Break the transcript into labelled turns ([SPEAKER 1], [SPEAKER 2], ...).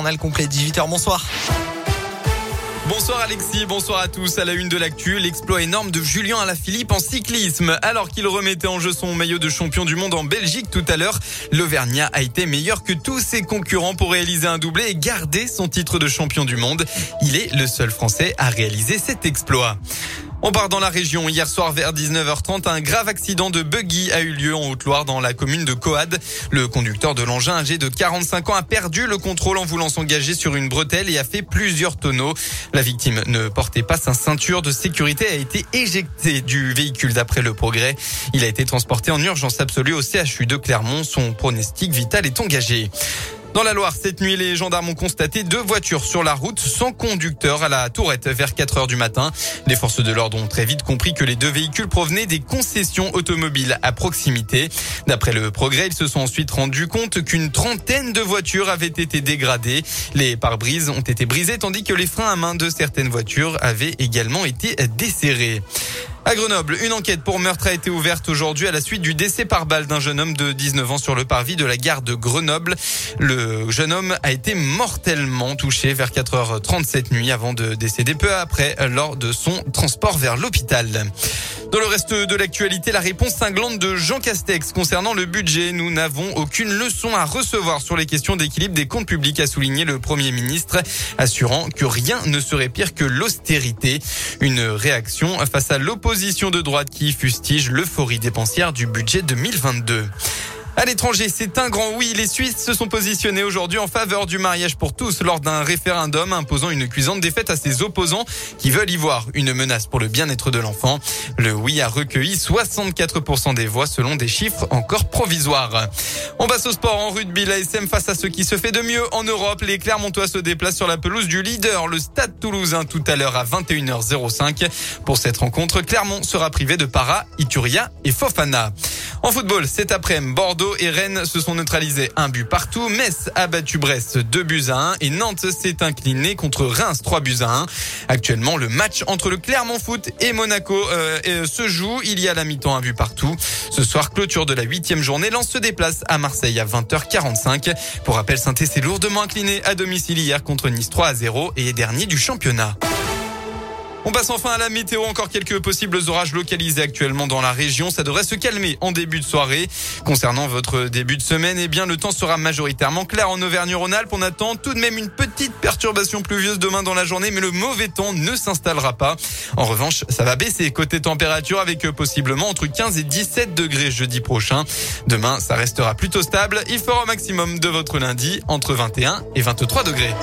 [SPEAKER 1] Journal complet 18h, bonsoir.
[SPEAKER 2] Bonsoir Alexis, bonsoir à tous. À la une de l'actu, l'exploit énorme de Julien Alaphilippe en cyclisme. Alors qu'il remettait en jeu son maillot de champion du monde en Belgique tout à l'heure, l'Auvergnat a été meilleur que tous ses concurrents pour réaliser un doublé et garder son titre de champion du monde. Il est le seul Français à réaliser cet exploit. On part dans la région. Hier soir vers 19h30, un grave accident de buggy a eu lieu en Haute-Loire dans la commune de Coad. Le conducteur de l'engin âgé de 45 ans a perdu le contrôle en voulant s'engager sur une bretelle et a fait plusieurs tonneaux. La victime ne portait pas sa ceinture de sécurité a été éjecté du véhicule d'après le progrès. Il a été transporté en urgence absolue au CHU de Clermont. Son pronostic vital est engagé. Dans la Loire, cette nuit, les gendarmes ont constaté deux voitures sur la route sans conducteur à la Tourette vers 4 heures du matin. Les forces de l'ordre ont très vite compris que les deux véhicules provenaient des concessions automobiles à proximité. D'après le progrès, ils se sont ensuite rendus compte qu'une trentaine de voitures avaient été dégradées. Les pare-brises ont été brisés tandis que les freins à main de certaines voitures avaient également été desserrés. À Grenoble, une enquête pour meurtre a été ouverte aujourd'hui à la suite du décès par balle d'un jeune homme de 19 ans sur le parvis de la gare de Grenoble. Le jeune homme a été mortellement touché vers 4h37 nuit avant de décéder peu après lors de son transport vers l'hôpital. Dans le reste de l'actualité, la réponse cinglante de Jean Castex concernant le budget. Nous n'avons aucune leçon à recevoir sur les questions d'équilibre des comptes publics, a souligné le Premier ministre, assurant que rien ne serait pire que l'austérité. Une réaction face à l'opposition de droite qui fustige l'euphorie dépensière du budget 2022. À l'étranger, c'est un grand oui. Les Suisses se sont positionnés aujourd'hui en faveur du mariage pour tous lors d'un référendum imposant une cuisante défaite à ses opposants qui veulent y voir une menace pour le bien-être de l'enfant. Le oui a recueilli 64% des voix selon des chiffres encore provisoires. On passe au sport en rugby. La SM face à ce qui se fait de mieux en Europe. Les Clermontois se déplacent sur la pelouse du leader, le Stade Toulousain, tout à l'heure à 21h05. Pour cette rencontre, Clermont sera privé de Para, Ituria et Fofana. En football, cet après-midi, Bordeaux et Rennes se sont neutralisés un but partout. Metz a battu Brest 2 buts à 1 et Nantes s'est incliné contre Reims 3 buts à 1. Actuellement, le match entre le Clermont Foot et Monaco euh, se joue. Il y a la mi-temps un but partout. Ce soir, clôture de la huitième journée. Lens se déplace à Marseille à 20h45. Pour rappel, saint s'est lourdement incliné à domicile hier contre Nice 3 à 0 et est dernier du championnat. On passe enfin à la météo. Encore quelques possibles orages localisés actuellement dans la région. Ça devrait se calmer en début de soirée. Concernant votre début de semaine, eh bien, le temps sera majoritairement clair en Auvergne-Rhône-Alpes. On attend tout de même une petite perturbation pluvieuse demain dans la journée, mais le mauvais temps ne s'installera pas. En revanche, ça va baisser côté température avec possiblement entre 15 et 17 degrés jeudi prochain. Demain, ça restera plutôt stable. Il fera au maximum de votre lundi entre 21 et 23 degrés.